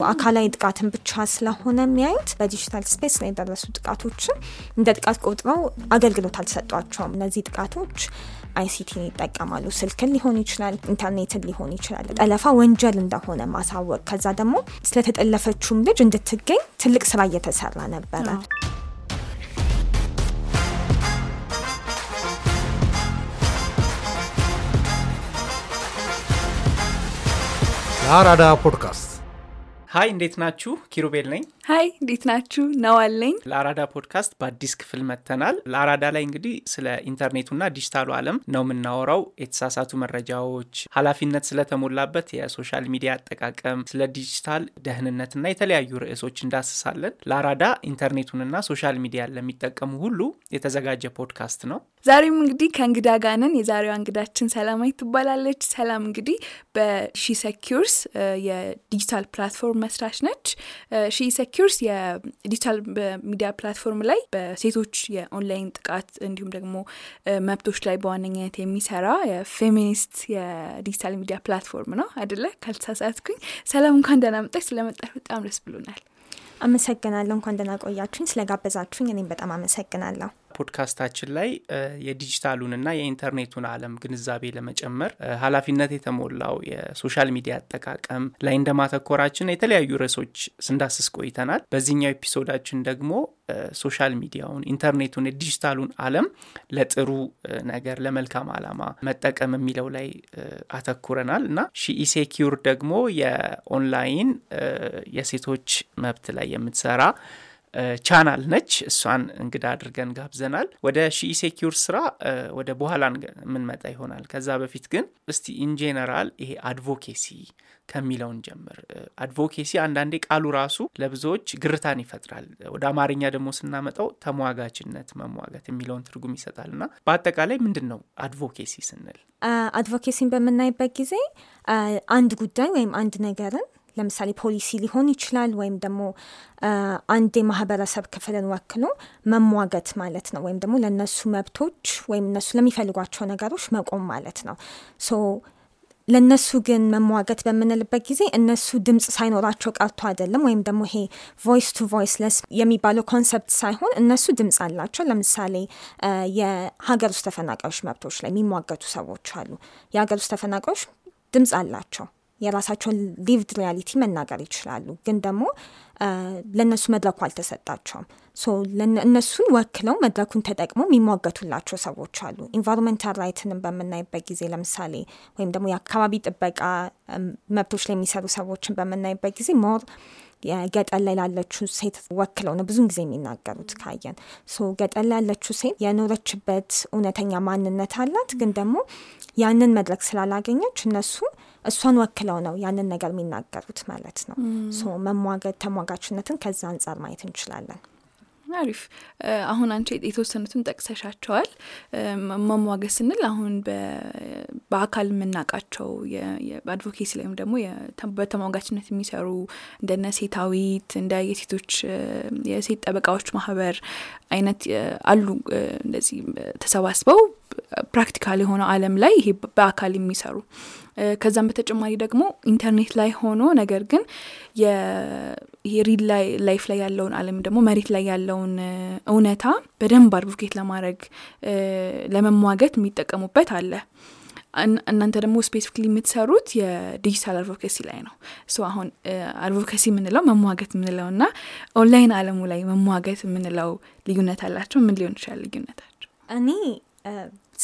አካላዊ ጥቃትን ብቻ ስለሆነ የሚያዩት በ digital space ላይ የደረሱ ጥቃቶችን እንደ ጥቃት ቆጥረው አገልግሎት አልሰጧቸውም። እነዚህ ጥቃቶች ICT ን ይጠቀማሉ። ስልክን ሊሆን ይችላል፣ ኢንተርኔትን ሊሆን ይችላል። ጠለፋ ወንጀል እንደሆነ ማሳወቅ፣ ከዛ ደግሞ ስለተጠለፈችውም ልጅ እንድትገኝ ትልቅ ስራ እየተሰራ ነበረ። የአራዳ ፖድካስት Hi እንዴት ናችሁ? ኪሩቤል ነኝ። Hi እንዴት ናችሁ? ነዋለኝ ለአራዳ ፖድካስት በአዲስ ክፍል መጥተናል። ለአራዳ ላይ እንግዲህ ስለ ኢንተርኔቱና ዲጂታሉ ዓለም ነው የምናወራው። የተሳሳቱ መረጃዎች፣ ኃላፊነት ስለተሞላበት የ social media አጠቃቀም፣ ስለ ዲጂታል ደህንነትና የተለያዩ ርዕሶች እንዳስሳለን። ለአራዳ ኢንተርኔቱንና social media ን ለሚጠቀሙ ሁሉ የተዘጋጀ ፖድካስት ነው። ዛሬም እንግዲህ ከእንግዳ ጋር ነን። የዛሬዋ እንግዳችን ሰላማዊት ትባላለች። ሰላም እንግዲህ በ She Secures የ digital platform መስራች ነች። She Secures የ digital media platform ላይ በሴቶች የኦንላይን ጥቃት እንዲሁም ደግሞ መብቶች ላይ በዋነኛነት የሚሰራ የ feminist የ digital media platform ነው አይደለ? ካልተሳሳትኩኝ። ሰላም እንኳን ደህና መጣሽ። ስለመጣሽ በጣም ደስ ብሎናል። አመሰግናለሁ። እንኳን ደህና ቆያችሁኝ። ስለጋበዛችሁኝ እኔም በጣም አመሰግናለሁ። ፖድካስታችን ላይ የዲጂታሉንና የኢንተርኔቱን ዓለም ግንዛቤ ለመጨመር ኃላፊነት የተሞላው የ social media አጠቃቀም ላይ እንደማተኮራችን የተለያዩ ርዕሶች ስንዳስስ ቆይተናል። በዚህኛው episode ኣችን ደግሞ social media ውን፣ ኢንተርኔቱን፣ የዲጂታሉን ዓለም ለጥሩ ነገር ለመልካም ዓላማ መጠቀም የሚለው ላይ አተኩረናል እና She Secure ደግሞ የኦንላይን የሴቶች መብት ላይ የምትሰራ ቻናል ነች። እሷን እንግዳ አድርገን ጋብዘናል። ወደ She Secure ስራ ወደ በኋላ የምንመጣ ይሆናል። ከዛ በፊት ግን እስቲ in general ይሄ advocacy ከሚለውን ጀምር። advocacy አንዳንዴ ቃሉ ራሱ ለብዙዎች ግርታን ይፈጥራል። ወደ አማርኛ ደግሞ ስናመጣው ተሟጋችነት፣ መሟገት የሚለውን ትርጉም ይሰጣል እና በአጠቃላይ ምንድን ነው advocacy ስንል? advocacy ን በምናይበት ጊዜ አንድ ጉዳይ ወይም አንድ ነገርን ለምሳሌ ፖሊሲ ሊሆን ይችላል ወይም ደግሞ አንድ የማህበረሰብ ክፍልን ወክሎ መሟገት ማለት ነው። ወይም ደግሞ ለእነሱ መብቶች ወይም እነሱ ለሚፈልጓቸው ነገሮች መቆም ማለት ነው። so ለእነሱ ግን መሟገት በምንልበት ጊዜ እነሱ ድምፅ ሳይኖራቸው ቀርቶ አይደለም። ወይም ደግሞ ይሄ voice to voiceless የሚባለው concept ሳይሆን እነሱ ድምፅ አላቸው። ለምሳሌ የሀገር ውስጥ ተፈናቃዮች መብቶች ላይ የሚሟገቱ ሰዎች አሉ። የሀገር ውስጥ ተፈናቃዮች ድምፅ አላቸው። የራሳቸውን lived reality መናገር ይችላሉ። ግን ደግሞ ለእነሱ መድረኩ አልተሰጣቸውም። እነሱን ወክለው መድረኩን ተጠቅመው የሚሟገቱላቸው ሰዎች አሉ። environmental right ንም በምናይበት ጊዜ ለምሳሌ ወይም ደግሞ የአካባቢ ጥበቃ መብቶች ላይ የሚሰሩ ሰዎችን በምናይበት ጊዜ more የገጠር ላይ ላለችው ሴት ወክለው ነው ብዙን ጊዜ የሚናገሩት። ካየን ገጠር ላይ ያለችው ሴት የኖረችበት እውነተኛ ማንነት አላት። ግን ደግሞ ያንን መድረክ ስላላገኘች እነሱ እሷን ወክለው ነው ያንን ነገር የሚናገሩት ማለት ነው። መሟገት ተሟጋችነትን ከዛ አንጻር ማየት እንችላለን። አሪፍ። አሁን አንቺ የተወሰኑትን ጠቅሰሻቸዋል። መሟገት ስንል አሁን በአካል የምናውቃቸው በአድቮኬሲ ላይ ወይም ደግሞ በተሟጋችነት የሚሰሩ እንደነ ሴታዊት እንደ የሴቶች የሴት ጠበቃዎች ማህበር አይነት አሉ። እንደዚህ ተሰባስበው practical የሆነው ዓለም ላይ ይሄ በአካል የሚሰሩ ከዛም በተጨማሪ ደግሞ ኢንተርኔት ላይ ሆኖ ነገር ግን ይሄ real life ላይ ያለውን ዓለም ደግሞ መሬት ላይ ያለውን እውነታ በደንብ advocate ለማድረግ ለመሟገት የሚጠቀሙበት አለ። እናንተ ደግሞ specifically የምትሰሩት የ digital advocacy ላይ ነው። so አሁን advocacy የምንለው መሟገት የምንለው እና ኦንላይን ዓለሙ ላይ መሟገት የምንለው ልዩነት አላቸው። ምን ሊሆን ይችላል ልዩነታቸው? እኔ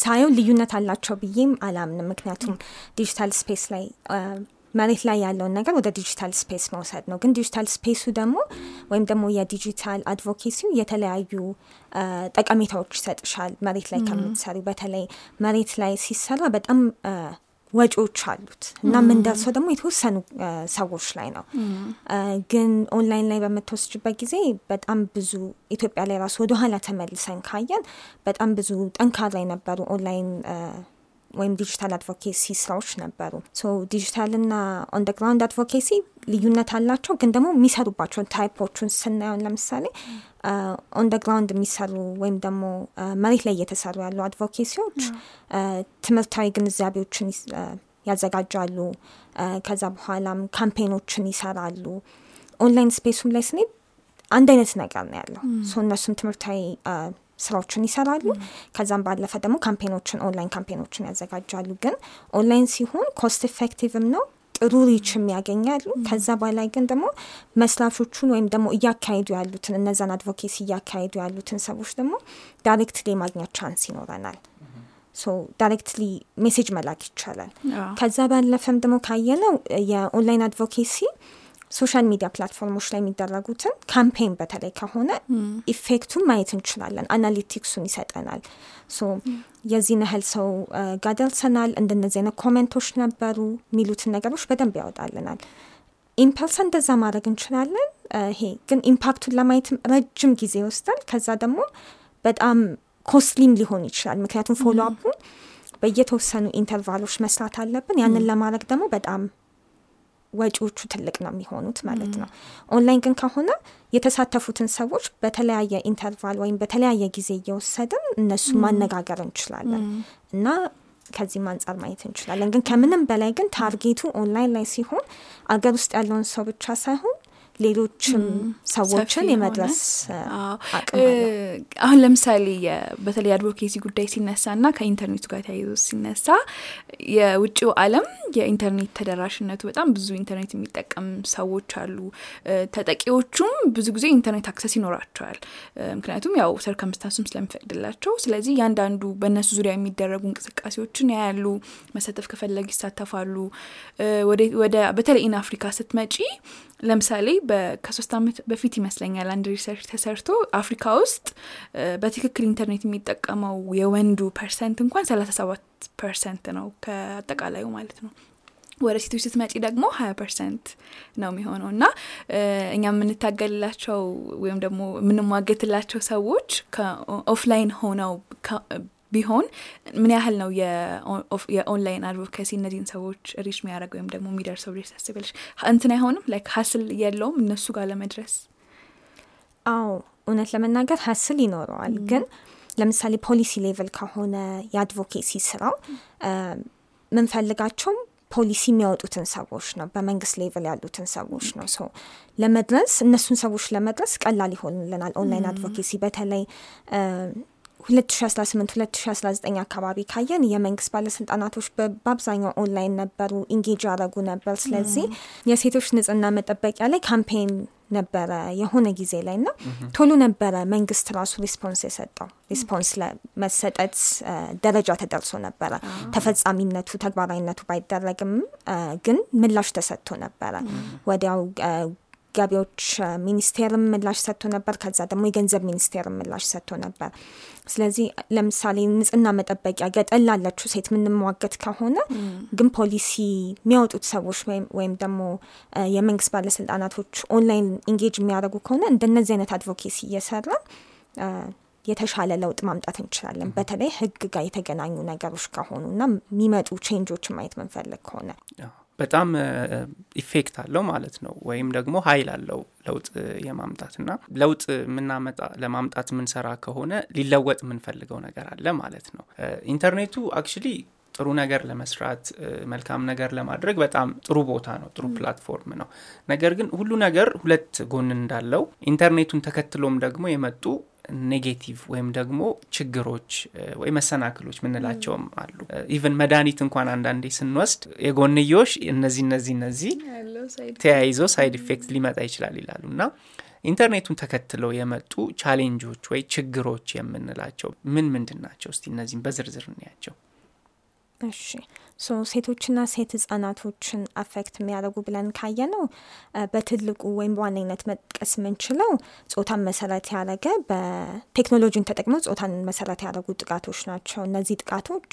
ሳየው ልዩነት አላቸው ብዬም አላምንም። ምክንያቱም digital space ላይ መሬት ላይ ያለውን ነገር ወደ digital space መውሰድ ነው። ግን digital space ኡ ደግሞ ወይም ደግሞ የ digital advocacy ው የተለያዩ ጠቀሜታዎች ይሰጥሻል መሬት ላይ ከምትሰሪ። በተለይ መሬት ላይ ሲሰራ በጣም ወጪዎች አሉት። እና የምንደርሰው ደግሞ የተወሰኑ ሰዎች ላይ ነው። ግን ኦንላይን ላይ በምትወስጅበት ጊዜ በጣም ብዙ ኢትዮጵያ ላይ ራሱ ወደኋላ ተመልሰን ካየን በጣም ብዙ ጠንካራ የነበሩ ኦንላይን ወይም digital advocacy ስራዎች ነበሩ። digital ና on the ground advocacy ልዩነት አላቸው። ግን ደግሞ የሚሰሩባቸውን type ኦቹን ስናየውን ለምሳሌ on the ground የሚሰሩ ወይም ደግሞ መሬት ላይ እየተሰሩ ያሉ advocacy ዎች ትምህርታዊ ግንዛቤዎችን ያዘጋጃሉ። ከዛ በኋላም campaign ኦችን ይሰራሉ። online space ኡም ላይ ስናይ አንድ አይነት ነገር ነው ያለው። እነሱም ትምህርታዊ ስራዎችን ይሰራሉ። ከዛም ባለፈ ደግሞ campaign ኦችን online campaign ኦችን ያዘጋጃሉ። ግን ኦንላይን ሲሆን cost effective ም ነው ጥሩ reach ም ያገኛሉ። ከዛ በላይ ግን ደግሞ መስራቾቹን ወይም ደግሞ እያካሄዱ ያሉትን እነዛን advocacy እያካሄዱ ያሉትን ሰዎች ደግሞ directly የማግኘት chance ይኖረናል። so directly message መላክ ይቻላል። ከዛ ባለፈም ደግሞ ካየነው የ online advocacy social media platform ኦች ላይ የሚደረጉትን campaign በተለይ ከሆነ effect ኡን ማየት እንችላለን። analytics ኡን ይሰጠናል። so የዚህን ያህል ሰው ጋር ደርሰናል፣ እንደነዚህ አይነት comment ኦች ነበሩ የሚሉትን ነገሮች በደንብ ያወጣልናል። in person እንደዛ ማድረግ እንችላለን። ይሄ ግን impact ኡን ለማየትም ረጅም ጊዜ ይወስዳል። ከዛ ደግሞ በጣም costly ም ሊሆን ይችላል። ምክንያቱም follow up ኡ በየተወሰኑ interval ኦች መስራት አለብን። ያንን ለማድረግ ደግሞ በጣም ወጪዎቹ ትልቅ ነው የሚሆኑት ማለት ነው። ኦንላይን ግን ከሆነ የተሳተፉትን ሰዎች በተለያየ interval ወይም በተለያየ ጊዜ እየወሰድን እነሱ ማነጋገር እንችላለን እና ከዚህም አንጻር ማየት እንችላለን። ግን ከምንም በላይ ግን target ኡ online ላይ ሲሆን አገር ውስጥ ያለውን ሰው ብቻ ሳይሆን ሌሎችም ሰዎችን የመድረስ አቅም አሁን ለምሳሌ በተለይ advocacy ጉዳይ ሲነሳ ና ከኢንተርኔቱ ጋር ተያይዞ ሲነሳ የውጭው ዓለም የኢንተርኔት ተደራሽነቱ በጣም ብዙ ኢንተርኔት የሚጠቀም ሰዎች አሉ። ተጠቂዎቹም ብዙ ጊዜ ኢንተርኔት access ይኖራቸዋል። ምክንያቱም ያው circumstance ኡም ስለሚፈቅድላቸው። ስለዚህ እያንዳንዱ በእነሱ ዙሪያ የሚደረጉ እንቅስቃሴዎችን ያያሉ። መሳተፍ ከፈለጉ ይሳተፋሉ። ወደ በተለይ in Africa ስትመጪ ለምሳሌ ከሶስት ዓመት በፊት ይመስለኛል አንድ research ተሰርቶ አፍሪካ ውስጥ በትክክል ኢንተርኔት የሚጠቀመው የወንዱ percent እንኳን ሰላሳ ሰባት percent ነው ከአጠቃላዩ ማለት ነው። ወደ ሴቶች ስትመጪ ደግሞ ሀያ percent ነው የሚሆነው እና እኛ የምንታገልላቸው ወይም ደግሞ የምንሟገትላቸው ሰዎች ከ offline ሆነው ቢሆን ምን ያህል ነው የ online advocacy እነዚህን ሰዎች reach የሚያደርግ ወይም ደግሞ የሚደርሰው ብለሽ ታስቢያለሽ? እንትን አይሆንም like hassle የለውም እነሱ ጋር ለመድረስ? አዎ እውነት ለመናገር hassle ይኖረዋል። ግን ለምሳሌ ፖሊሲ level ከሆነ የ advocacy ስራው ምንፈልጋቸው ፖሊሲ የሚያወጡትን ሰዎች ነው። በመንግስት level ያሉትን ሰዎች ነው። ሰው ለመድረስ እነሱን ሰዎች ለመድረስ ቀላል ይሆንልናል online advocacy በተለይ 2018 2019 አካባቢ ካየን የመንግስት ባለስልጣናቶች በአብዛኛው ኦንላይን ነበሩ፣ engage ያደረጉ ነበር። ስለዚህ የሴቶች ንጽህና መጠበቂያ ላይ campaign ነበረ የሆነ ጊዜ ላይ እና ቶሎ ነበረ መንግስት ራሱ response የሰጠው response ለመሰጠት ደረጃ ተደርሶ ነበረ። ተፈጻሚነቱ ተግባራዊነቱ ባይደረግም ግን ምላሽ ተሰጥቶ ነበረ ወዲያው ገቢዎች ሚኒስቴርም ምላሽ ሰጥቶ ነበር። ከዛ ደግሞ የገንዘብ ሚኒስቴርም ምላሽ ሰጥቶ ነበር። ስለዚህ ለምሳሌ ንጽህና መጠበቂያ ገጠር ላለችው ሴት የምንሟገት ከሆነ ግን ፖሊሲ የሚያወጡት ሰዎች ወይም ደግሞ የመንግስት ባለስልጣናቶች online engage የሚያደርጉ ከሆነ እንደነዚህ አይነት advocacy እየሰራን የተሻለ ለውጥ ማምጣት እንችላለን። በተለይ ህግ ጋር የተገናኙ ነገሮች ከሆኑ እና የሚመጡ change ኦችን ማየት ምንፈልግ ከሆነ በጣም effect አለው ማለት ነው። ወይም ደግሞ ሀይል አለው ለውጥ የማምጣት እና ለውጥ የምናመጣ ለማምጣት የምንሰራ ከሆነ ሊለወጥ የምንፈልገው ነገር አለ ማለት ነው። ኢንተርኔቱ actually ጥሩ ነገር ለመስራት መልካም ነገር ለማድረግ በጣም ጥሩ ቦታ ነው፣ ጥሩ platform ነው። ነገር ግን ሁሉ ነገር ሁለት ጎን እንዳለው ኢንተርኔቱን ተከትሎም ደግሞ የመጡ negative ወይም ደግሞ ችግሮች ወይ መሰናክሎች ምንላቸውም አሉ። even መድኃኒት እንኳን አንዳንዴ ስንወስድ የጎንዮሽ እነዚህ እነዚህ እነዚህ ተያይዞ side effect ሊመጣ ይችላል ይላሉ እና ኢንተርኔቱን ተከትለው የመጡ challenge ኦች ወይ ችግሮች የምንላቸው ምን ምንድን ናቸው? እስቲ እነዚህም በዝርዝር እንያቸው። እሺ so ሴቶችና ሴት ህጻናቶችን affect የሚያደርጉ ብለን ካየነው በትልቁ ወይም በዋነኝነት መጥቀስ የምንችለው ጾታን መሰረት ያደረገ በቴክኖሎጂን ተጠቅመው ጾታን መሰረት ያደረጉ ጥቃቶች ናቸው። እነዚህ ጥቃቶች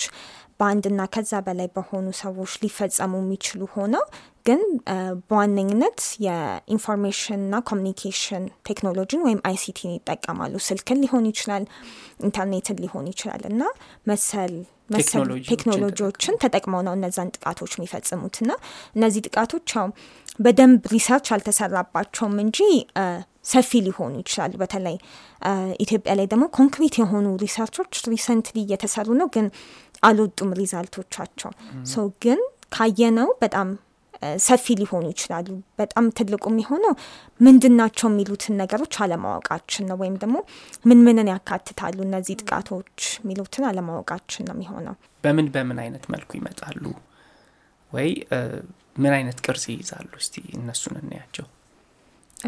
በአንድና ከዛ በላይ በሆኑ ሰዎች ሊፈጸሙ የሚችሉ ሆነው ግን በዋነኝነት የ information ና communication technology ን ወይም ICT ን ይጠቀማሉ። ስልክን ሊሆን ይችላል፣ ኢንተርኔትን ሊሆን ይችላል እና መሰል መሰል ቴክኖሎጂዎችን ተጠቅመው ነው እነዛን ጥቃቶች የሚፈጽሙት እና እነዚህ ጥቃቶች ያው በደንብ research አልተሰራባቸውም እንጂ ሰፊ ሊሆኑ ይችላሉ። በተለይ ኢትዮጵያ ላይ ደግሞ ኮንክሪት የሆኑ research ኦች recently እየተሰሩ ነው፣ ግን አልወጡም result ኦቻቸው። so ግን ካየነው በጣም ሰፊ ሊሆኑ ይችላሉ። በጣም ትልቁ የሚሆነው ምንድን ናቸው የሚሉትን ነገሮች አለማወቃችን ነው። ወይም ደግሞ ምን ምንን ያካትታሉ እነዚህ ጥቃቶች የሚሉትን አለማወቃችን ነው የሚሆነው። በምን በምን አይነት መልኩ ይመጣሉ ወይ ምን አይነት ቅርጽ ይይዛሉ? እስቲ እነሱን እናያቸው።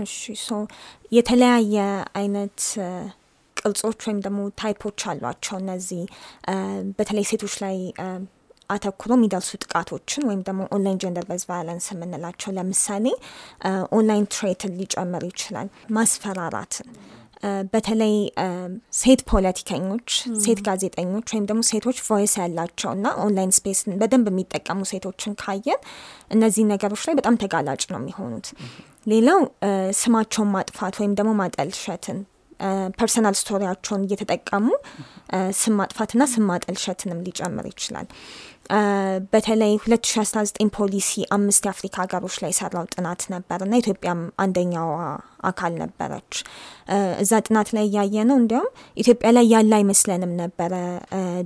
እሺ so የተለያየ አይነት ቅርጾች ወይም ደግሞ type ኦች አሏቸው። እነዚህ በተለይ ሴቶች ላይ አተኩሮ የሚደርሱ ጥቃቶችን ወይም ደግሞ online gender based violence የምንላቸው ለምሳሌ online threat ን ሊጨምር ይችላል። ማስፈራራትን በተለይ ሴት ፖለቲከኞች፣ ሴት ጋዜጠኞች ወይም ደግሞ ሴቶች voice ያላቸው እና online space ን በደንብ የሚጠቀሙ ሴቶችን ካየን እነዚህ ነገሮች ላይ በጣም ተጋላጭ ነው የሚሆኑት። ሌላው ስማቸውን ማጥፋት ወይም ደግሞ ማጠልሸትን personal story ያቸውን እየተጠቀሙ ስም ማጥፋትና ስም ማጠልሸትንም ሊጨምር ይችላል። በተለይ 2019 Pollicy አምስት የአፍሪካ ሀገሮች ላይ የሰራው ጥናት ነበር እና ኢትዮጵያም አንደኛዋ አካል ነበረች። እዛ ጥናት ላይ እያየ ነው እንዲያውም ኢትዮጵያ ላይ ያለ አይመስለንም ነበረ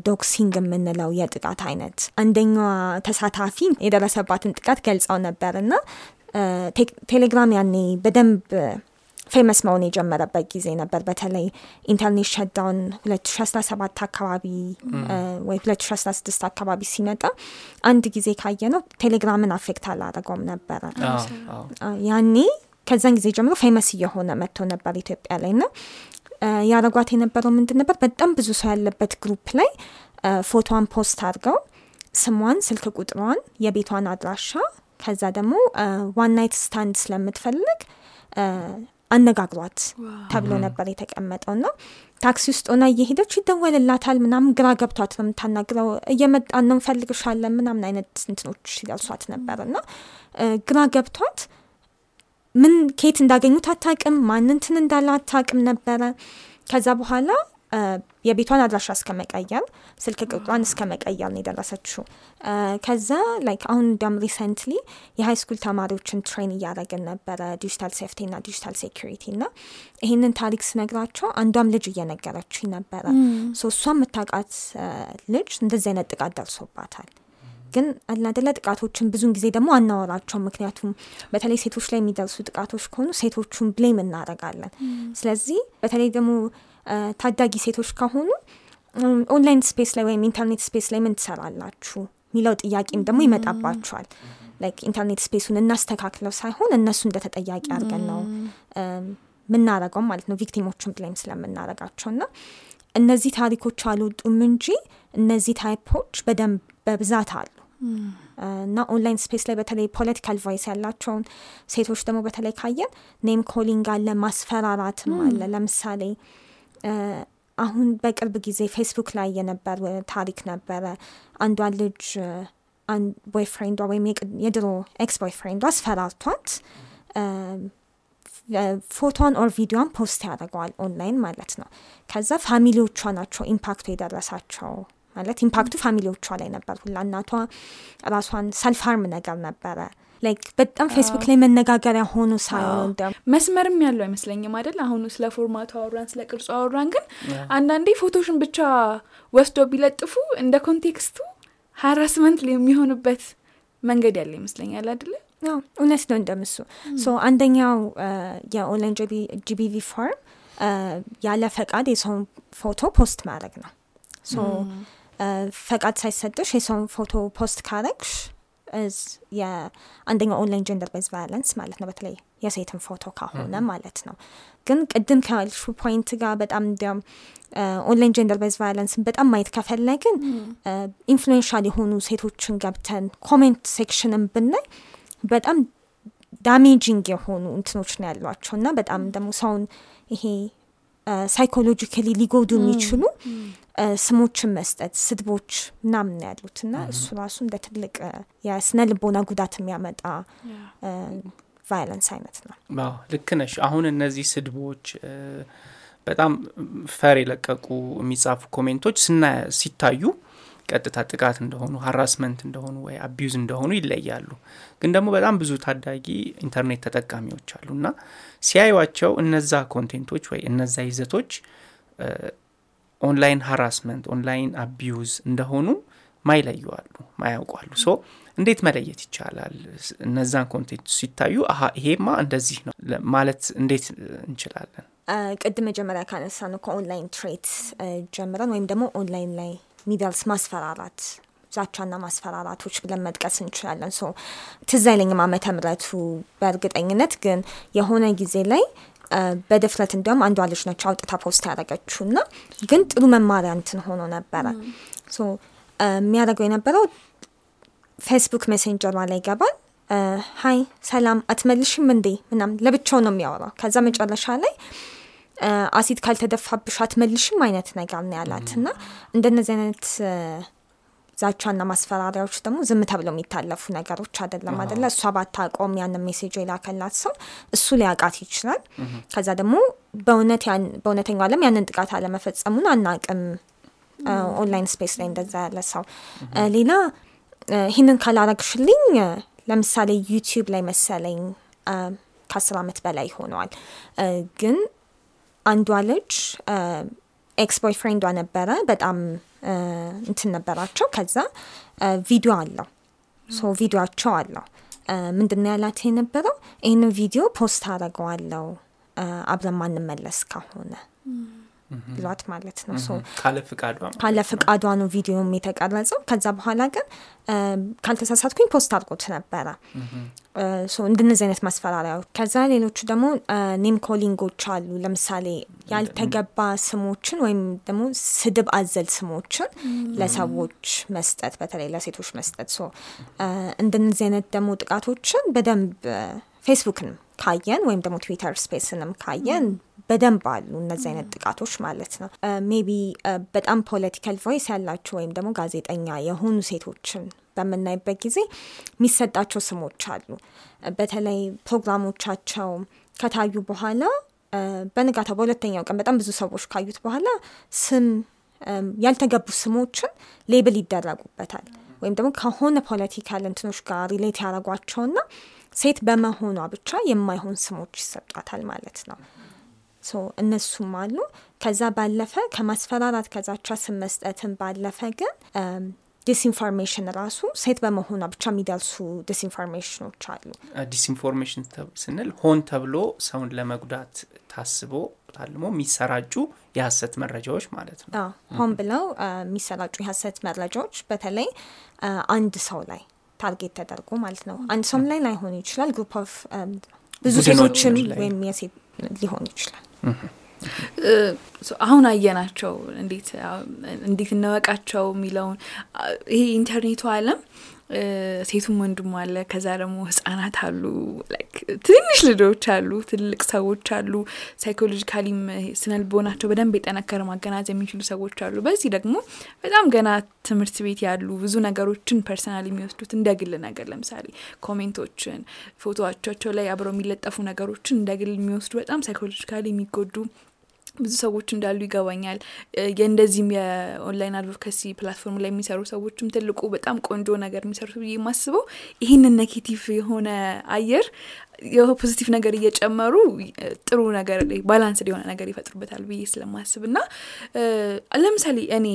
doxing የምንለው የጥቃት አይነት። አንደኛዋ ተሳታፊ የደረሰባትን ጥቃት ገልጸው ነበር እና ቴሌግራም ያኔ በደንብ famous መሆን የጀመረበት ጊዜ ነበር። በተለይ ኢንተርኔት shutdown ኡ 2017 አካባቢ ወይ 2016 አካባቢ ሲመጣ አንድ ጊዜ ካየ ነው ቴሌግራምን affect አላረገውም ነበረ። ያኔ ከዛን ጊዜ ጀምሮ famous እየሆነ መጥቶ ነበር ኢትዮጵያ ላይ ና ያረጓት የነበረው ምንድን ነበር? በጣም ብዙ ሰው ያለበት group ላይ ፎቶዋን post አድርገው ስሟን፣ ስልክ ቁጥሯን፣ የቤቷን አድራሻ ከዛ ደግሞ one night stand ስለምትፈልግ አነጋግሯት ተብሎ ነበር የተቀመጠው ና ታክሲ ውስጥ ሆና እየሄደች ይደወልላታል ምናምን ግራ ገብቷት ነው የምታናግረው። እየመጣን ነው እንፈልግሻለን ምናምን አይነት እንትኖች ሲደርሷት ነበር እና ግራ ገብቷት ምን ከየት እንዳገኙት አታቅም፣ ማን እንትን እንዳለ አታቅም ነበረ። ከዛ በኋላ የቤቷን አድራሻ እስከ መቀየር ስልክ ቁጥሯን እስከ መቀየር ነው የደረሰችው። ከዛ like አሁን እንዲያም recently የ high school ተማሪዎችን train እያደረግን ነበረ digital safety ና digital security ና ይህንን ታሪክ ስነግራቸው አንዷም ልጅ እየነገረችኝ ነበረ። እሷ የምታውቃት ልጅ እንደዚህ አይነት ጥቃት ደርሶባታል። ግን አላደለ ጥቃቶችን ብዙን ጊዜ ደግሞ አናወራቸው። ምክንያቱም በተለይ ሴቶች ላይ የሚደርሱ ጥቃቶች ከሆኑ ሴቶቹን blame እናደርጋለን። ስለዚህ በተለይ ደግሞ ታዳጊ ሴቶች ከሆኑ online space ላይ ወይም ኢንተርኔት space ላይ ምን ትሰራላችሁ የሚለው ጥያቄም ደግሞ ይመጣባቸዋል። like ኢንተርኔት space ኡን እናስተካክለው ሳይሆን እነሱ እንደ ተጠያቂ አድርገን ነው ምናረገው ማለት ነው፣ victim ኦችን blame ስለምናረጋቸው እና እነዚህ ታሪኮች አልወጡም እንጂ እነዚህ type ኦች በደንብ በብዛት አሉ እና online space ላይ በተለይ political voice ያላቸውን ሴቶች ደግሞ በተለይ ካየን name calling አለ፣ ማስፈራራትም አለ። ለምሳሌ አሁን በቅርብ ጊዜ ፌስቡክ ላይ የነበረ ታሪክ ነበረ። አንዷ ልጅ boyfriend ዷ ወይም የድሮ ex boyfriend ዷ አስፈራርቷት ፎቶዋን or ቪዲዮዋን post ያደርገዋል ኦንላይን ማለት ነው። ከዛ family ዎቿ ናቸው impact ኡ የደረሳቸው ማለት impact ኡ family ዎቿ ላይ ነበር። ሁላ እናቷ ራሷን ሰልፋርም ነገር ነበረ like በጣም ፌስቡክ ላይ መነጋገሪያ ሆኖ ሳይሆን እንዲያውም መስመርም ያለው አይመስለኝም አይደል? አሁኑ ስለ format ኡ አወራን፣ ስለ ቅርጹ አወራን። ግን አንዳንዴ ፎቶሽን ብቻ ወስዶ ቢለጥፉ እንደ context ኡ harassment የሚሆንበት መንገድ ያለ ይመስለኛል አይደለ? እውነት ነው እንደምሱ so አንደኛው የ online GBV form ያለ ፈቃድ የሰውን ፎቶ post ማድረግ ነው። so ፈቃድ ሳይሰጥሽ የሰውን ፎቶ post ካረግሽ የአንደኛው online gender based violence ማለት ነው። በተለይ የሴትን ፎቶ ካሆነ ማለት ነው። ግን ቅድም ካልሽው point ጋር በጣም እንዲያውም online gender based violence ን በጣም ማየት ከፈለግን influential የሆኑ ሴቶችን ገብተን comment section ን ብናይ በጣም damaging የሆኑ እንትኖች ነው ያሏቸው እና በጣም ደግሞ ሰውን ይሄ psychologically ሊጎዱ የሚችሉ ስሞችን መስጠት፣ ስድቦች ምናምን ያሉት እና እሱ ራሱ እንደ ትልቅ የስነ ልቦና ጉዳት የሚያመጣ violence አይነት ነው። ልክ ነሽ። አሁን እነዚህ ስድቦች በጣም ፈር የለቀቁ የሚጻፉ comment ኦች ስና ሲታዩ ቀጥታ ጥቃት እንደሆኑ harassment እንደሆኑ ወይ abuse እንደሆኑ ይለያሉ። ግን ደግሞ በጣም ብዙ ታዳጊ ኢንተርኔት ተጠቃሚዎች አሉ እና ሲያዩቸው እነዛ content ኦች ወይ እነዛ ይዘቶች online harassment online abuse እንደሆኑ ማይለዩ አሉ ማያውቁ አሉ። so እንዴት መለየት ይቻላል? እነዛን content ሲታዩ አሀ ይሄማ እንደዚህ ነው ማለት እንዴት እንችላለን? ቅድም መጀመሪያ ካነሳነው ከ online threat ጀምረን ወይም ደግሞ ኦንላይን ላይ ሚደርስ ማስፈራራት ዛቻና ማስፈራራቶች ብለን መጥቀስ እንችላለን። so ትዝ አይለኝም ዓመተ ምሕረቱ በእርግጠኝነት ግን የሆነ ጊዜ ላይ በድፍረት እንዲያውም አንዷ ልጅ ነች አውጥታ post ያደረገችው እና ግን ጥሩ መማሪያ እንትን ሆኖ ነበረ። so የሚያደርገው የነበረው ፌስቡክ messenger ሯ ላይ ይገባል። hi ሰላም አትመልሽም እንዴ ምናምን ለብቻው ነው የሚያወራው። ከዛ መጨረሻ ላይ አሲድ ካልተደፋብሽ አትመልሽም አይነት ነገር ነው ያላት እና እንደነዚህ አይነት ዛቻና ማስፈራሪያዎች ደግሞ ዝም ተብለው የሚታለፉ ነገሮች አይደለም አደለ። እሷ ባታውቀውም ያንን message የላከላት ሰው እሱ ሊያውቃት ይችላል። ከዛ ደግሞ በእውነተኛው ዓለም ያንን ጥቃት አለመፈጸሙን አናቅም። online space ላይ እንደዛ ያለ ሰው ሌላ ይህንን ካላረግሽልኝ ለምሳሌ ዩቲዩብ ላይ መሰለኝ ከአስር ዓመት በላይ ሆነዋል። ግን አንዷ ልጅ ex boyfriend ዷ ነበረ። በጣም እንትን ነበራቸው። ከዛ ቪዲዮ አለው። so ቪዲዮቸው አለው። ምንድን ያላት የነበረው? ይህንን ቪዲዮ post አረገዋለው አብረን ማንመለስ ከሆነ ብሏት ማለት ነው። ካለ ፍቃዷ ነው ቪዲዮም የተቀረጸው። ከዛ በኋላ ግን ካልተሳሳትኩኝ post አድርጎት ነበረ። እንደነዚህ አይነት ማስፈራሪያዎች። ከዛ ሌሎቹ ደግሞ name calling ኦች አሉ። ለምሳሌ ያልተገባ ስሞችን ወይም ደግሞ ስድብ አዘል ስሞችን ለሰዎች መስጠት፣ በተለይ ለሴቶች መስጠት። እንደነዚህ አይነት ደግሞ ጥቃቶችን በደንብ ፌስቡክንም ካየን ወይም ደግሞ ትዊተር space ንም ካየን በደንብ አሉ እነዚህ አይነት ጥቃቶች ማለት ነው። maybe በጣም political voice ያላቸው ወይም ደግሞ ጋዜጠኛ የሆኑ ሴቶችን በምናይበት ጊዜ የሚሰጣቸው ስሞች አሉ። በተለይ ፕሮግራሞቻቸው ከታዩ በኋላ በንጋታው በሁለተኛው ቀን በጣም ብዙ ሰዎች ካዩት በኋላ ስም ያልተገቡ ስሞችን label ይደረጉበታል ወይም ደግሞ ከሆነ political እንትኖች ጋር relate ያደረጓቸውና ሴት በመሆኗ ብቻ የማይሆን ስሞች ይሰጧታል ማለት ነው። እነሱም አሉ። ከዛ ባለፈ ከማስፈራራት ከዛቻ ስም መስጠትን ባለፈ ግን disinformation ራሱ ሴት በመሆኗ ብቻ የሚደርሱ disinformation ኖች አሉ። disinformation ስንል ሆን ተብሎ ሰውን ለመጉዳት ታስቦ ታልሞ የሚሰራጩ የሀሰት መረጃዎች ማለት ነው። ሆን ብለው የሚሰራጩ የሀሰት መረጃዎች በተለይ አንድ ሰው ላይ target ተደርጎ ማለት ነው። አንድ ሰውም ላይ ላይሆን ይችላል። group of ብዙ ሴቶችም ወይም የሴት ሊሆን ይችላል። አሁን አየናቸው እንዴት እንዴት እንወቃቸው የሚለውን ይሄ ኢንተርኔቱ አለም ሴቱም ወንድም አለ። ከዛ ደግሞ ህጻናት አሉ፣ ትንሽ ልጆች አሉ፣ ትልቅ ሰዎች አሉ። psychologically ም ስነልቦናቸው በደንብ የጠነከረ ማገናዘብ የሚችሉ ሰዎች አሉ። በዚህ ደግሞ በጣም ገና ትምህርት ቤት ያሉ ብዙ ነገሮችን personal የሚወስዱት እንደ ግል ነገር ለምሳሌ comment ኦችን፣ ፎቶዎቻቸው ላይ አብረው የሚለጠፉ ነገሮችን እንደ ግል የሚወስዱ በጣም psychologically የሚጎዱ ብዙ ሰዎች እንዳሉ ይገባኛል። የእንደዚህም የ online advocacy platform ላይ የሚሰሩ ሰዎችም ትልቁ በጣም ቆንጆ ነገር የሚሰሩት ብዬ የማስበው ይህንን negative የሆነ አየር የ positive ነገር እየጨመሩ ጥሩ ነገር balance የሆነ ነገር ይፈጥሩበታል ብዬ ስለማስብ እና ለምሳሌ እኔ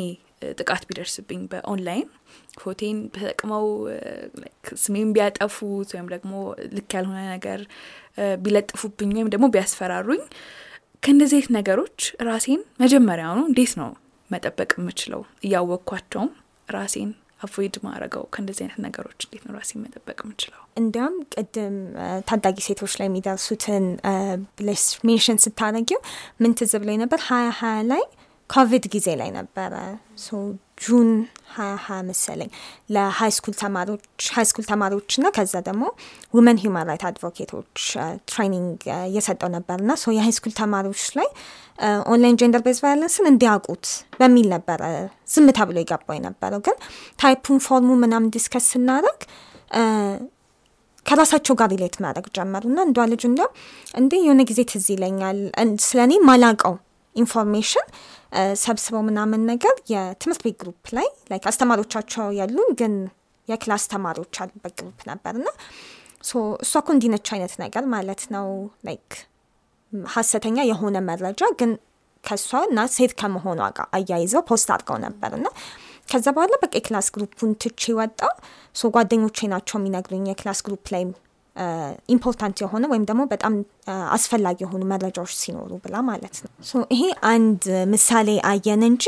ጥቃት ቢደርስብኝ በኦንላይን ፎቴን ተጠቅመው ስሜን ቢያጠፉት ወይም ደግሞ ልክ ያልሆነ ነገር ቢለጥፉብኝ ወይም ደግሞ ቢያስፈራሩኝ ከእንደዚህ አይነት ነገሮች ራሴን መጀመሪያውኑ እንዴት ነው መጠበቅ የምችለው? እያወቅኳቸውም ራሴን avoid ማድረገው ከእንደዚህ አይነት ነገሮች እንዴት ነው ራሴን መጠበቅ የምችለው? እንዲያም ቅድም ታዳጊ ሴቶች ላይ የሚደርሱትን ብለሽ mention ስታደርጊው ምን ትዝ ብሎኝ ነበር ሀያ ሀያ ላይ ኮቪድ ጊዜ ላይ ነበረ June ሀያ ሀያ መሰለኝ ለ high school ተማሪዎች high school ተማሪዎች ና ከዛ ደግሞ women human right advocate ኦች training እየሰጠው ነበር ና so የ high school ተማሪዎች ላይ online gender based violence ን እንዲያውቁት በሚል ነበረ ዝም ተብሎ የገባው የነበረው። ግን type ኡን form ኡ ምናምን discuss ስናደርግ ከራሳቸው ጋር relate ማድረግ ጀመሩ ና አንዷ ልጅ እንዲያው እንዴ የሆነ ጊዜ ትዝ ይለኛል ስለ እኔ ማላቀው information ሰብስበው ምናምን ነገር የትምህርት ቤት group ላይ like አስተማሪዎቻቸው ያሉን ግን የ class ተማሪዎች አሉበት group ነበር እና እሷ እኮ እንዲህ ነች አይነት ነገር ማለት ነው like ሀሰተኛ የሆነ መረጃ ግን ከእሷ እና ሴት ከመሆኗ ጋር አያይዘው post አድርገው ነበር እና ከዛ በኋላ በቃ የ class group ኡን ትቼ ወጣ so ጓደኞቼ ናቸው የሚነግሩኝ የ class group ላይ important የሆነ ወይም ደግሞ በጣም አስፈላጊ የሆኑ መረጃዎች ሲኖሩ ብላ ማለት ነው። ይሄ አንድ ምሳሌ አየን እንጂ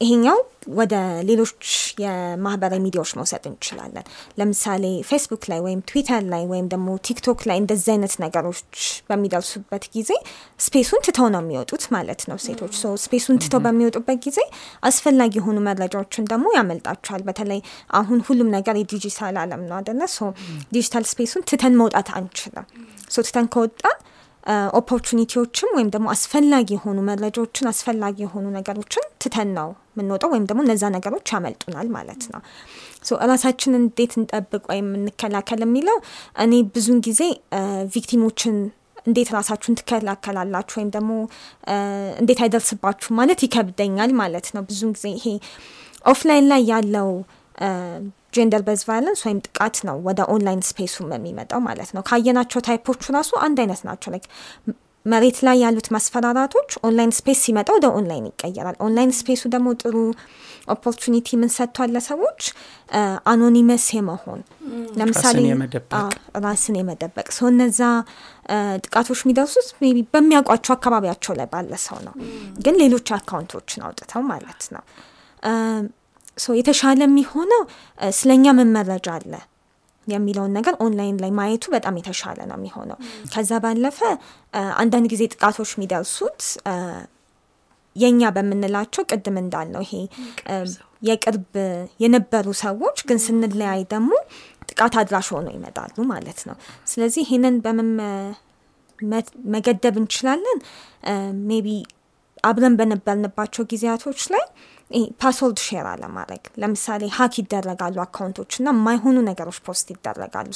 ይሄኛው ወደ ሌሎች የማህበራዊ ሚዲያዎች መውሰድ እንችላለን። ለምሳሌ ፌስቡክ ላይ ወይም ትዊተር ላይ ወይም ደግሞ ቲክቶክ ላይ እንደዚህ አይነት ነገሮች በሚደርሱበት ጊዜ space ኡን ትተው ነው የሚወጡት ማለት ነው ሴቶች። so space ኡን ትተው በሚወጡበት ጊዜ አስፈላጊ የሆኑ መረጃዎችን ደግሞ ያመልጣቸዋል። በተለይ አሁን ሁሉም ነገር የዲጂታል አለም ነው አደለ so digital space ኡን ትተን መውጣት አንችልም። so ትተን ከወጣን opportunity ዎችም ወይም ደግሞ አስፈላጊ የሆኑ መረጃዎችን አስፈላጊ የሆኑ ነገሮችን ትተን ነው የምንወጣው ወይም ደግሞ እነዛ ነገሮች ያመልጡናል ማለት ነው። እራሳችንን እንዴት እንጠብቅ ወይም እንከላከል የሚለው እኔ ብዙን ጊዜ victim ኦችን እንዴት ራሳችሁን ትከላከላላችሁ ወይም ደግሞ እንዴት አይደርስባችሁ ማለት ይከብደኛል ማለት ነው። ብዙን ጊዜ ይሄ offline ላይ ያለው gender based violence ወይም ጥቃት ነው ወደ online space ኡ የሚመጣው ማለት ነው። ካየናቸው type ኦቹ ራሱ አንድ አይነት ናቸው። like መሬት ላይ ያሉት ማስፈራራቶች online space ሲመጣ ወደ ኦንላይን ይቀየራል። online space ኡ ደግሞ ጥሩ opportunity ምን ሰጥቷል ለሰዎች? anonymous የመሆን ለምሳሌ ራስን የመደበቅ ሰው እነዛ ጥቃቶች የሚደርሱት ሜ በሚያውቋቸው አካባቢያቸው ላይ ባለ ሰው ነው። ግን ሌሎች account ኦችን አውጥተው ማለት ነው የተሻለ የሚሆነው ስለኛ ምን አለ የሚለውን ነገር ኦንላይን ላይ ማየቱ በጣም የተሻለ ነው የሚሆነው። ከዛ ባለፈ አንዳንድ ጊዜ ጥቃቶች የሚደርሱት የኛ በምንላቸው ቅድም እንዳልነው ይሄ የቅርብ የነበሩ ሰዎች ግን ስንለያይ ደግሞ ጥቃት አድራሽ ሆኖ ይመጣሉ ማለት ነው። ስለዚህ ይህንን በምን መገደብ እንችላለን? maybe አብረን በነበርንባቸው ጊዜያቶች ላይ password share አለማድረግ ለምሳሌ hack ይደረጋሉ account ኦች እና የማይሆኑ ነገሮች post ይደረጋሉ።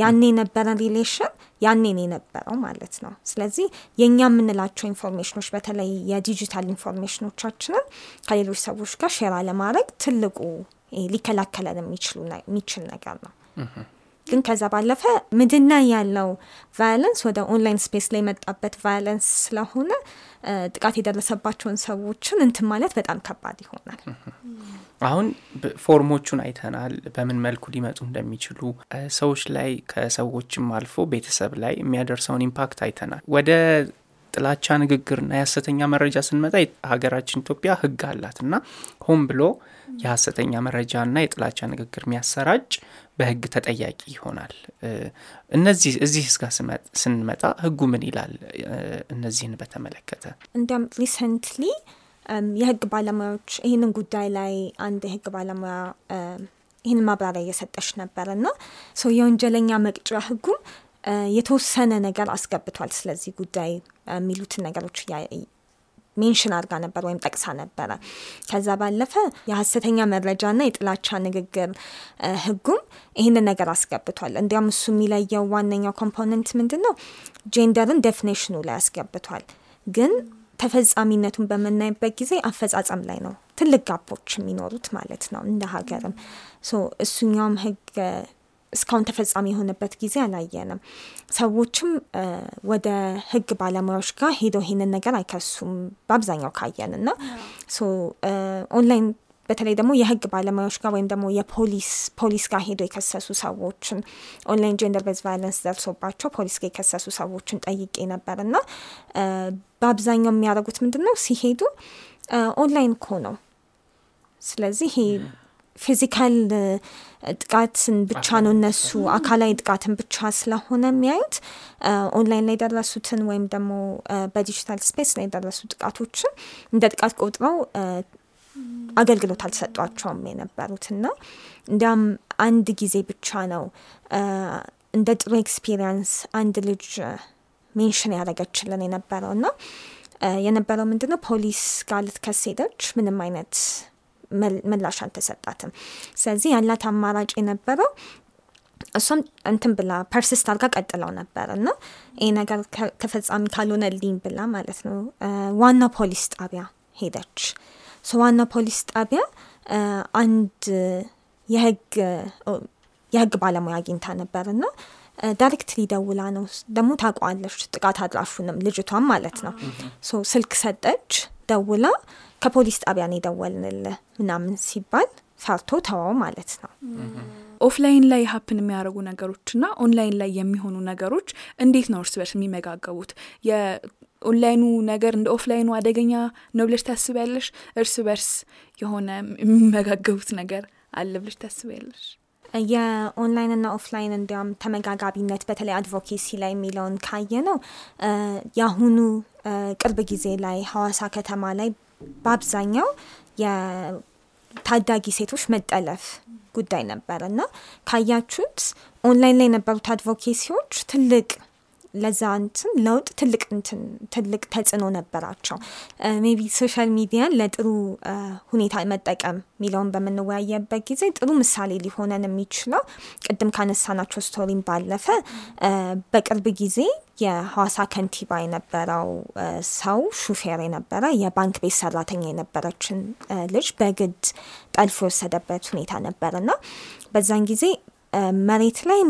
ያኔ የነበረን relation ያኔን የነበረው ማለት ነው። ስለዚህ የእኛ የምንላቸው information ኖች በተለይ የ digital information ኖቻችንን ከሌሎች ሰዎች ጋር share አለማድረግ ትልቁ ሊከላከለን የሚችል ነገር ነው ግን ከዛ ባለፈ ምድና ያለው violence ወደ online space ላይ የመጣበት violence ስለሆነ ጥቃት የደረሰባቸውን ሰዎችን እንትን ማለት በጣም ከባድ ይሆናል። አሁን ፎርሞቹን አይተናል በምን መልኩ ሊመጡ እንደሚችሉ ሰዎች ላይ ከሰዎችም አልፎ ቤተሰብ ላይ የሚያደርሰውን impact አይተናል። ወደ ጥላቻ ንግግርና የሀሰተኛ መረጃ ስንመጣ ሀገራችን ኢትዮጵያ ህግ አላት እና ሆን ብሎ የሀሰተኛ መረጃና የጥላቻ ንግግር የሚያሰራጭ በህግ ተጠያቂ ይሆናል። እነዚህ እዚህ እስጋ ስንመጣ ህጉ ምን ይላል? እነዚህን በተመለከተ። እንዲያም recently የህግ ባለሙያዎች ይህንን ጉዳይ ላይ አንድ የህግ ባለሙያ ይህንን ማብራሪያ እየሰጠች ነበር እና ሰው የወንጀለኛ መቅጫ ህጉም የተወሰነ ነገር አስገብቷል ስለዚህ ጉዳይ የሚሉትን ነገሮች mention አድርጋ ነበር ወይም ጠቅሳ ነበረ። ከዛ ባለፈ የሀሰተኛ መረጃና የጥላቻ ንግግር ህጉም ይህንን ነገር አስገብቷል። እንዲያም እሱ የሚለየው ዋነኛው component ምንድን ነው gender ን definition ኡ ላይ አስገብቷል። ግን ተፈጻሚነቱን በምናይበት ጊዜ አፈጻጸም ላይ ነው። ትልቅ gap ኦች የሚኖሩት ማለት ነው እንደ ሀገርም። እሱኛውም ህግ እስካሁን ተፈጻሚ የሆነበት ጊዜ አላየንም። ሰዎችም ወደ ህግ ባለሙያዎች ጋር ሄደው ይሄንን ነገር አይከሱም በአብዛኛው ካየን እና ኦንላይን በተለይ ደግሞ የህግ ባለሙያዎች ጋር ወይም ደግሞ የፖሊስ ፖሊስ ጋር ሄደው የከሰሱ ሰዎችን online gender based violence ደርሶባቸው ፖሊስ ጋር የከሰሱ ሰዎችን ጠይቄ ነበር እና በአብዛኛው የሚያደርጉት ምንድን ነው ሲሄዱ ኦንላይን ኮ ነው። ስለዚህ physical ጥቃትን ብቻ ነው እነሱ አካላዊ ጥቃትን ብቻ ስለሆነ የሚያዩት። ኦንላይን ላይ የደረሱትን ወይም ደግሞ በ digital space ላይ የደረሱ ጥቃቶችን እንደ ጥቃት ቆጥረው አገልግሎት አልሰጧቸውም የነበሩት እና እንዲያም አንድ ጊዜ ብቻ ነው። እንደ ጥሩ experience አንድ ልጅ mention ያደረገችልን የነበረው እና የነበረው ምንድነው? ፖሊስ ጋር ልትከስ ሄደች። ምንም አይነት ምላሽ አልተሰጣትም። ስለዚህ ያላት አማራጭ የነበረው እሷም እንትን ብላ persist አርጋ ቀጥለው ነበር እና ይህ ነገር ተፈጻሚ ካልሆነልኝ ብላ ማለት ነው ዋና ፖሊስ ጣቢያ ሄደች። ዋና ፖሊስ ጣቢያ አንድ የህግ ባለሙያ አግኝታ ነበር እና directly ደውላ ነው ደግሞ ታውቃለች ጥቃት አድራሹንም ልጅቷም ማለት ነው። ስልክ ሰጠች ደውላ ከፖሊስ ጣቢያ ነው የደወልንልህ ምናምን ሲባል ፈርቶ ተወው ማለት ነው። offline ላይ happen የሚያደርጉ ነገሮችና ኦንላይን ላይ የሚሆኑ ነገሮች እንዴት ነው እርስ በርስ የሚመጋገቡት? የኦንላይኑ ነገር እንደ offline ኡ አደገኛ ነው ብለሽ ታስቢያለሽ? እርስ በርስ የሆነ የሚመጋገቡት ነገር አለ ብለሽ ታስቢያለሽ? የ online ና offline እንዲያውም ተመጋጋቢነት በተለይ advocacy ላይ የሚለውን ካየነው የአሁኑ ቅርብ ጊዜ ላይ ሀዋሳ ከተማ ላይ በአብዛኛው የታዳጊ ሴቶች መጠለፍ ጉዳይ ነበር እና ካያችሁት ኦንላይን ላይ የነበሩት advocacy ዎች ትልቅ ለዛ እንትን ለውጥ ትልቅ እንትን ትልቅ ተጽዕኖ ነበራቸው። maybe social media ን ለጥሩ ሁኔታ መጠቀም የሚለውን በምንወያየበት ጊዜ ጥሩ ምሳሌ ሊሆነን የሚችለው ቅድም ካነሳናቸው story ም ባለፈ በቅርብ ጊዜ የሐዋሳ ከንቲባ የነበረው ሰው ሹፌር የነበረ የባንክ ቤት ሰራተኛ የነበረችን ልጅ በግድ ጠልፎ የወሰደበት ሁኔታ ነበር እና በዛን ጊዜ መሬት ላይ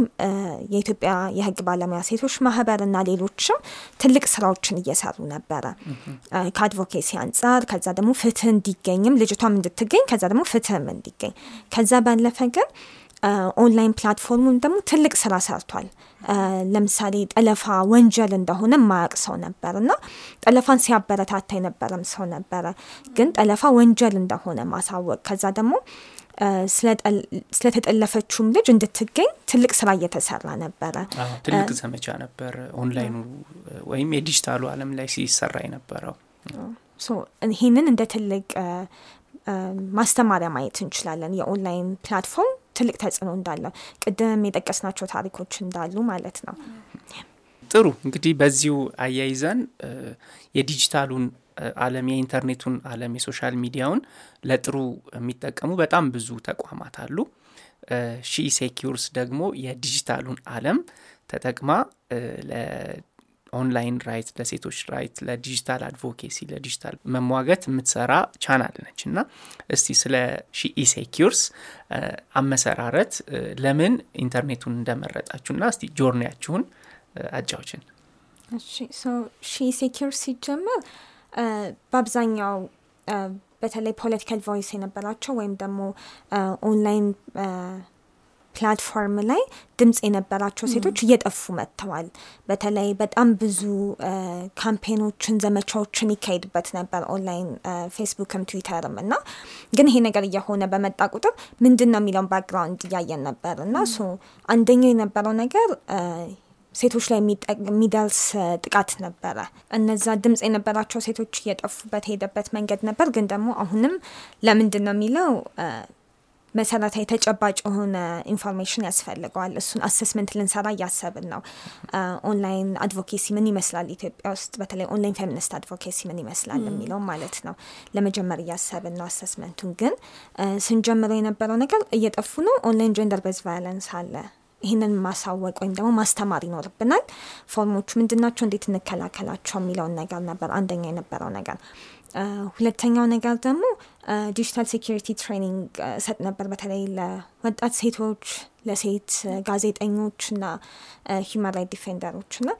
የኢትዮጵያ የሕግ ባለሙያ ሴቶች ማህበር እና ሌሎችም ትልቅ ስራዎችን እየሰሩ ነበረ ከ advocacy አንጻር። ከዛ ደግሞ ፍትህ እንዲገኝም ልጅቷም እንድትገኝ ከዛ ደግሞ ፍትህም እንዲገኝ ከዛ ባለፈ ግን online platform ኡን ደግሞ ትልቅ ስራ ሰርቷል። ለምሳሌ ጠለፋ ወንጀል እንደሆነ የማያውቅ ሰው ነበር እና ጠለፋን ሲያበረታታ የነበረም ሰው ነበረ። ግን ጠለፋ ወንጀል እንደሆነ ማሳወቅ ከዛ ደግሞ ስለተጠለፈችውም ልጅ እንድትገኝ ትልቅ ስራ እየተሰራ ነበረ። ትልቅ ዘመቻ ነበር ኦንላይኑ ወይም የዲጂታሉ ዓለም ላይ ሲሰራ የነበረው። ይህንን እንደ ትልቅ ማስተማሪያ ማየት እንችላለን። የ online platform ትልቅ ተጽዕኖ እንዳለው ቅድም የጠቀስናቸው ታሪኮች እንዳሉ ማለት ነው። ጥሩ እንግዲህ በዚሁ አያይዘን የዲጂታሉን ዓለም የኢንተርኔቱን ዓለም የ social media ውን ለጥሩ የሚጠቀሙ በጣም ብዙ ተቋማት አሉ። She Secures ደግሞ የዲጂታሉን ዓለም ተጠቅማ ለ online right፣ ለሴቶች right፣ ለ digital advocacy፣ ለዲጂታል መሟገት የምትሰራ ቻናል ነች እና እስቲ ስለ She Secures አመሰራረት ለምን ኢንተርኔቱን እንደመረጣችሁና እስቲ journey ያችሁን አጫውችን። She Secures ሲጀመር በአብዛኛው በተለይ political voice የነበራቸው ወይም ደግሞ online platform ላይ ድምጽ የነበራቸው ሴቶች እየጠፉ መጥተዋል። በተለይ በጣም ብዙ campaign ኦችን፣ ዘመቻዎችን ይካሄድበት ነበር ኦንላይን ፌስቡክም ትዊተርም እና ግን ይሄ ነገር እየሆነ በመጣ ቁጥር ምንድን ነው የሚለውን background እያየን ነበር እና አንደኛው የነበረው ነገር ሴቶች ላይ የሚደርስ ጥቃት ነበረ። እነዛ ድምጽ የነበራቸው ሴቶች እየጠፉበት ሄደበት መንገድ ነበር። ግን ደግሞ አሁንም ለምንድን ነው የሚለው መሰረታዊ ተጨባጭ የሆነ information ያስፈልገዋል። እሱን assessment ልንሰራ እያሰብን ነው። online advocacy ምን ይመስላል ኢትዮጵያ ውስጥ በተለይ online feminist advocacy ምን ይመስላል የሚለው ማለት ነው ለመጀመር እያሰብን ነው። assessment ኡን ግን ስንጀምረው የነበረው ነገር እየጠፉ ነው። online gender based violence አለ ይህንን ማሳወቅ ወይም ደግሞ ማስተማር ይኖርብናል። form ኦቹ ምንድናቸው፣ እንዴት እንከላከላቸው የሚለውን ነገር ነበር አንደኛ የነበረው ነገር። ሁለተኛው ነገር ደግሞ digital security training እሰጥ ነበር፣ በተለይ ለወጣት ሴቶች፣ ለሴት ጋዜጠኞች እና human right defender ኦች እና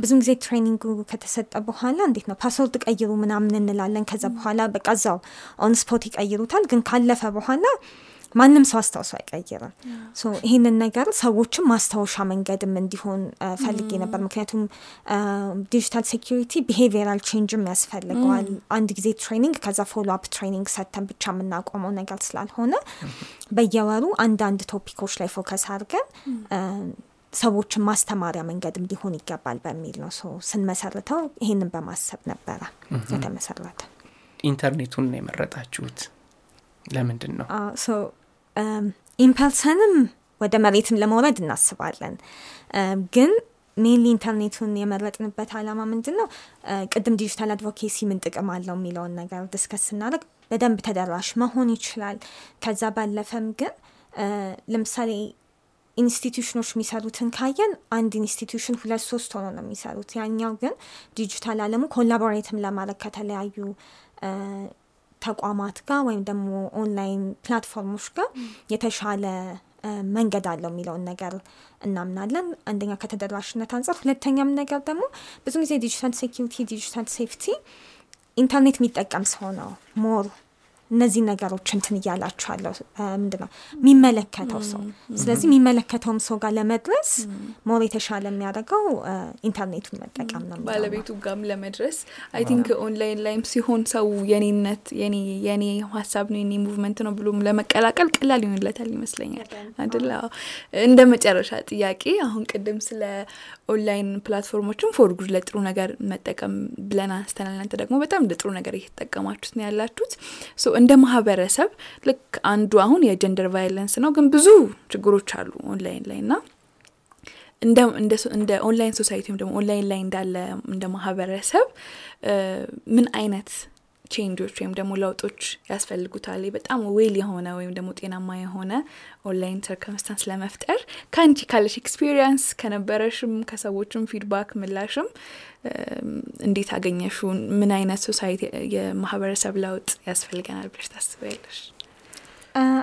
ብዙም ጊዜ training ኡ ከተሰጠ በኋላ እንዴት ነው password ቀይሩ ምናምን እንላለን። ከዛ በኋላ በቃ እዛው on spot ይቀይሩታል። ግን ካለፈ በኋላ ማንም ሰው አስታውሶ አይቀይርም። ይህንን ነገር ሰዎችም ማስታወሻ መንገድም እንዲሆን ፈልጌ ነበር። ምክንያቱም digital security behavioral change ም ያስፈልገዋል። አንድ ጊዜ training ከዛ follow up training ሰተን ብቻ የምናቆመው ነገር ስላልሆነ በየወሩ አንዳንድ topic ኦች ላይ focus አድርገን ሰዎችን ማስተማሪያ መንገድም ሊሆን ይገባል በሚል ነው ስንመሰርተው ይህንን በማሰብ ነበረ የተመሰረተ። ኢንተርኔቱን ነው የመረጣችሁት ለምንድን ነው? ኢምፐልሰንም ወደ መሬትም ለመውረድ እናስባለን። ግን mainly ኢንተርኔቱን የመረጥንበት ዓላማ ምንድን ነው? ቅድም digital advocacy ምን ጥቅም አለው የሚለውን ነገር discuss ስናደርግ በደንብ ተደራሽ መሆን ይችላል። ከዛ ባለፈም ግን ለምሳሌ institution ኦች የሚሰሩትን ካየን አንድ institution ሁለት ሶስት ሆኖ ነው የሚሰሩት። ያኛው ግን ዲጂታል ዓለሙ collaborate ም ለማድረግ ከተለያዩ ተቋማት ጋር ወይም ደግሞ online platform ኦች ጋር የተሻለ መንገድ አለው የሚለውን ነገር እናምናለን። አንደኛ ከተደራሽነት አንጻር፣ ሁለተኛም ነገር ደግሞ ብዙ ጊዜ digital security፣ digital safety ኢንተርኔት የሚጠቀም ሰው ነው more እነዚህ ነገሮች እንትን እያላችኋለሁ ምንድ ነው የሚመለከተው ሰው። ስለዚህ የሚመለከተውም ሰው ጋር ለመድረስ more የተሻለ የሚያደርገው ኢንተርኔቱን መጠቀም ነው ባለቤቱ ጋም ለመድረስ I think online ላይም ሲሆን ሰው የኔነት የኔ ሀሳብ ነው የኔ movement ነው ብሎም ለመቀላቀል ቀላል ይሆንለታል ይመስለኛል። አደለ እንደ መጨረሻ ጥያቄ አሁን ቅድም ስለ online platform ኦችን for good ለጥሩ ነገር መጠቀም ብለን አንስተናል። እናንተ ደግሞ በጣም ለጥሩ ነገር እየተጠቀማችሁት ነው ያላችሁት እንደ ማህበረሰብ ልክ አንዱ አሁን የ gender violence ነው ግን ብዙ ችግሮች አሉ ኦንላይን ላይ እና እንደ online society ወይም ደግሞ ኦንላይን ላይ እንዳለ እንደ ማህበረሰብ ምን አይነት change ኦች ወይም ደግሞ ለውጦች ያስፈልጉታል። በጣም well የሆነ ወይም ደግሞ ጤናማ የሆነ online circumstance ለመፍጠር ከአንቺ ካለሽ experience ከነበረሽም ከሰዎችም feedback ምላሽም እንዴት አገኘሹ ምን አይነት society የማህበረሰብ ለውጥ ያስፈልገናል ብለሽ ታስበያለሽ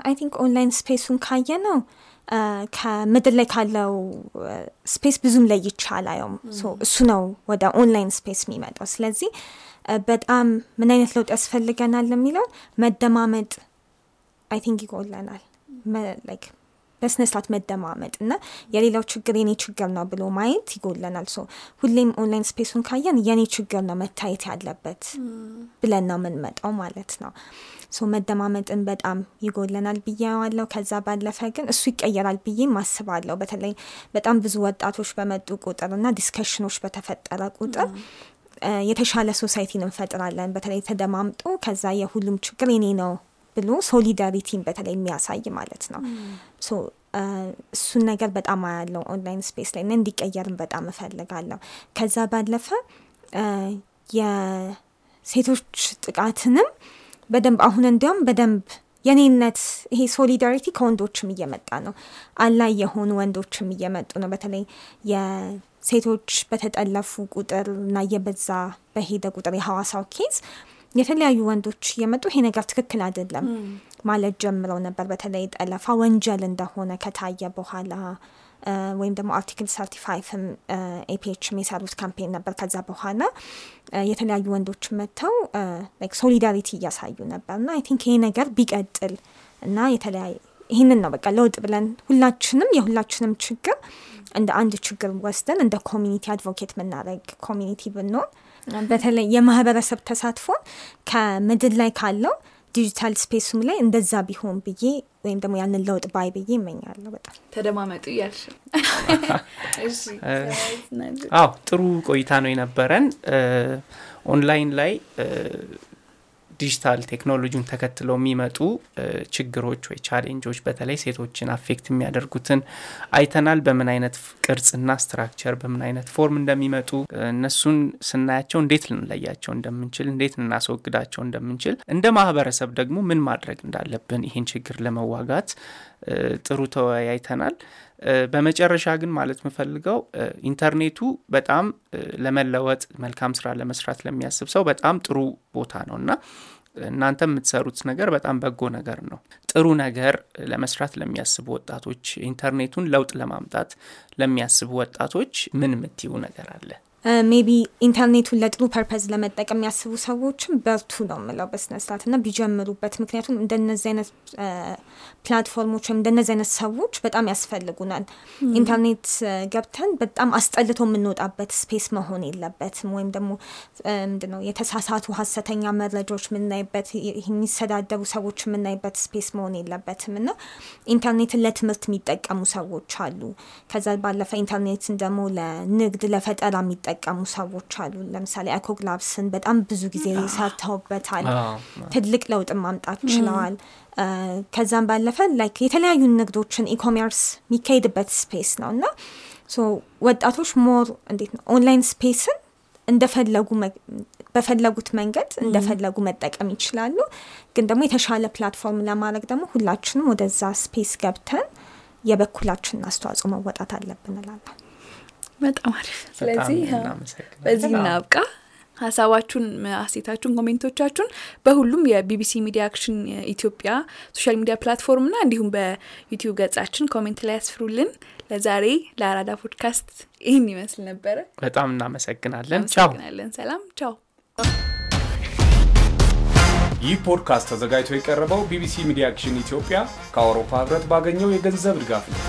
I think online space ኡን ካየ ነው ከምድር ላይ ካለው space ብዙም ለይቼ አላየውም። እሱ ነው ወደ online space የሚመጣው። ስለዚህ በጣም ምን አይነት ለውጥ ያስፈልገናል የሚለው መደማመጥ I think ይጎለናል። like በስነ ስርዓት መደማመጥ እና የሌላው ችግር የኔ ችግር ነው ብሎ ማየት ይጎለናል። so ሁሌም online space ኡን ካየን የኔ ችግር ነው መታየት ያለበት ብለን ነው የምንመጣው ማለት ነው። so መደማመጥን በጣም ይጎለናል ብዬ አስባለው ከዛ ባለፈ ግን እሱ ይቀየራል ብዬ አስባለሁ በተለይ በጣም ብዙ ወጣቶች በመጡ ቁጥር እና discussion ኦች በተፈጠረ ቁጥር የተሻለ society ን እንፈጥራለን። በተለይ ተደማምጦ ከዛ የሁሉም ችግር የኔ ነው ብሎ solidarity ን በተለይ የሚያሳይ ማለት ነው። እሱን ነገር በጣም አያለው online space ላይ እና እንዲቀየርም በጣም እፈልጋለሁ። ከዛ ባለፈ የሴቶች ጥቃትንም በደንብ አሁን እንዲያውም በደንብ የኔነት ይሄ solidarity ከወንዶችም እየመጣ ነው። ally የሆኑ ወንዶችም እየመጡ ነው። በተለይ ሴቶች በተጠለፉ ቁጥር እና እየበዛ በሄደ ቁጥር የሐዋሳው case የተለያዩ ወንዶች እየመጡ ይሄ ነገር ትክክል አይደለም ማለት ጀምረው ነበር። በተለይ ጠለፋ ወንጀል እንደሆነ ከታየ በኋላ ወይም ደግሞ Article 35 ም ኤፒኤችም የሰሩት campaign ነበር። ከዛ በኋላ የተለያዩ ወንዶች መጥተው solidarity እያሳዩ ነበር እና I think ይሄ ነገር ቢቀጥል እና የተለያየ ይህንን ነው በቃ ለውጥ ብለን ሁላችንም የሁላችንም ችግር እንደ አንድ ችግር ወስደን እንደ community advocate የምናደረግ community ብንሆን በተለይ የማህበረሰብ ተሳትፎን ከምድር ላይ ካለው digital space ኡም ላይ እንደዛ ቢሆን ብዬ ወይም ደግሞ ያንን ለውጥ ባይ ብዬ እመኛለሁ በጣም። ተደማመጡ እያልሽ አዎ ጥሩ ቆይታ ነው የነበረን። ኦንላይን ላይ ዲጂታል ቴክኖሎጂን ተከትለው የሚመጡ ችግሮች ወይ challenge ኦች በተለይ ሴቶችን affect የሚያደርጉትን አይተናል። በምን አይነት ቅርጽና structure በምን አይነት form እንደሚመጡ እነሱን ስናያቸው እንዴት ልንለያቸው እንደምንችል እንዴት ልናስወግዳቸው እንደምንችል እንደ ማህበረሰብ ደግሞ ምን ማድረግ እንዳለብን ይህን ችግር ለመዋጋት ጥሩ ተወያይተናል በመጨረሻ ግን ማለት የምፈልገው ኢንተርኔቱ በጣም ለመለወጥ መልካም ስራ ለመስራት ለሚያስብ ሰው በጣም ጥሩ ቦታ ነው እና እናንተ የምትሰሩት ነገር በጣም በጎ ነገር ነው። ጥሩ ነገር ለመስራት ለሚያስቡ ወጣቶች ኢንተርኔቱን ለውጥ ለማምጣት ለሚያስቡ ወጣቶች ምን የምትይው ነገር አለ maybe ኢንተርኔቱን ለጥሩ purpose ለመጠቀም የሚያስቡ ሰዎችም በርቱ ነው ምለው በስነስርዓት እና ቢጀምሩበት። ምክንያቱም እንደነዚህ አይነት ፕላትፎርሞች ወይም እንደነዚህ አይነት ሰዎች በጣም ያስፈልጉናል። ኢንተርኔት ገብተን በጣም አስጠልቶ የምንወጣበት space መሆን የለበትም። ወይም ደግሞ ምንድነው የተሳሳቱ ሀሰተኛ መረጃዎች የምናይበት የሚሰዳደቡ ሰዎች የምናይበት space መሆን የለበትም። እና ኢንተርኔትን ለትምህርት የሚጠቀሙ ሰዎች አሉ። ከዛ ባለፈ ኢንተርኔትን ደግሞ ለንግድ ለፈጠራ የሚጠቀሙ ሰዎች አሉ። ለምሳሌ iCog Labs ን በጣም ብዙ ጊዜ ሰርተውበታል። ትልቅ ለውጥ ማምጣት ችለዋል። ከዛም ባለፈ like የተለያዩ ንግዶችን e-commerce የሚካሄድበት space ነው እና ወጣቶች more እንዴት ነው online space ን እንደፈለጉ በፈለጉት መንገድ እንደፈለጉ መጠቀም ይችላሉ። ግን ደግሞ የተሻለ platform ለማድረግ ደግሞ ሁላችንም ወደዛ space ገብተን የበኩላችንን አስተዋጽኦ መወጣት አለብን እላለሁ በጣም አሪፍ። ስለዚህ በዚህ እናብቃ። ሀሳባችሁን አስተያየታችሁን ኮሜንቶቻችሁን በሁሉም የቢቢሲ ሚዲያ አክሽን ኢትዮጵያ social media platform ና እንዲሁም በዩቲዩብ ገጻችን comment ላይ ያስፍሩልን ለዛሬ ለአራዳ ፖድካስት ይህን ይመስል ነበረ። በጣም እናመሰግናለን። ቻው። ሰላም። ቻው። ይህ ፖድካስት ተዘጋጅቶ የቀረበው ቢቢሲ ሚዲያ አክሽን ኢትዮጵያ ከአውሮፓ ህብረት ባገኘው የገንዘብ ድጋፍ ነው።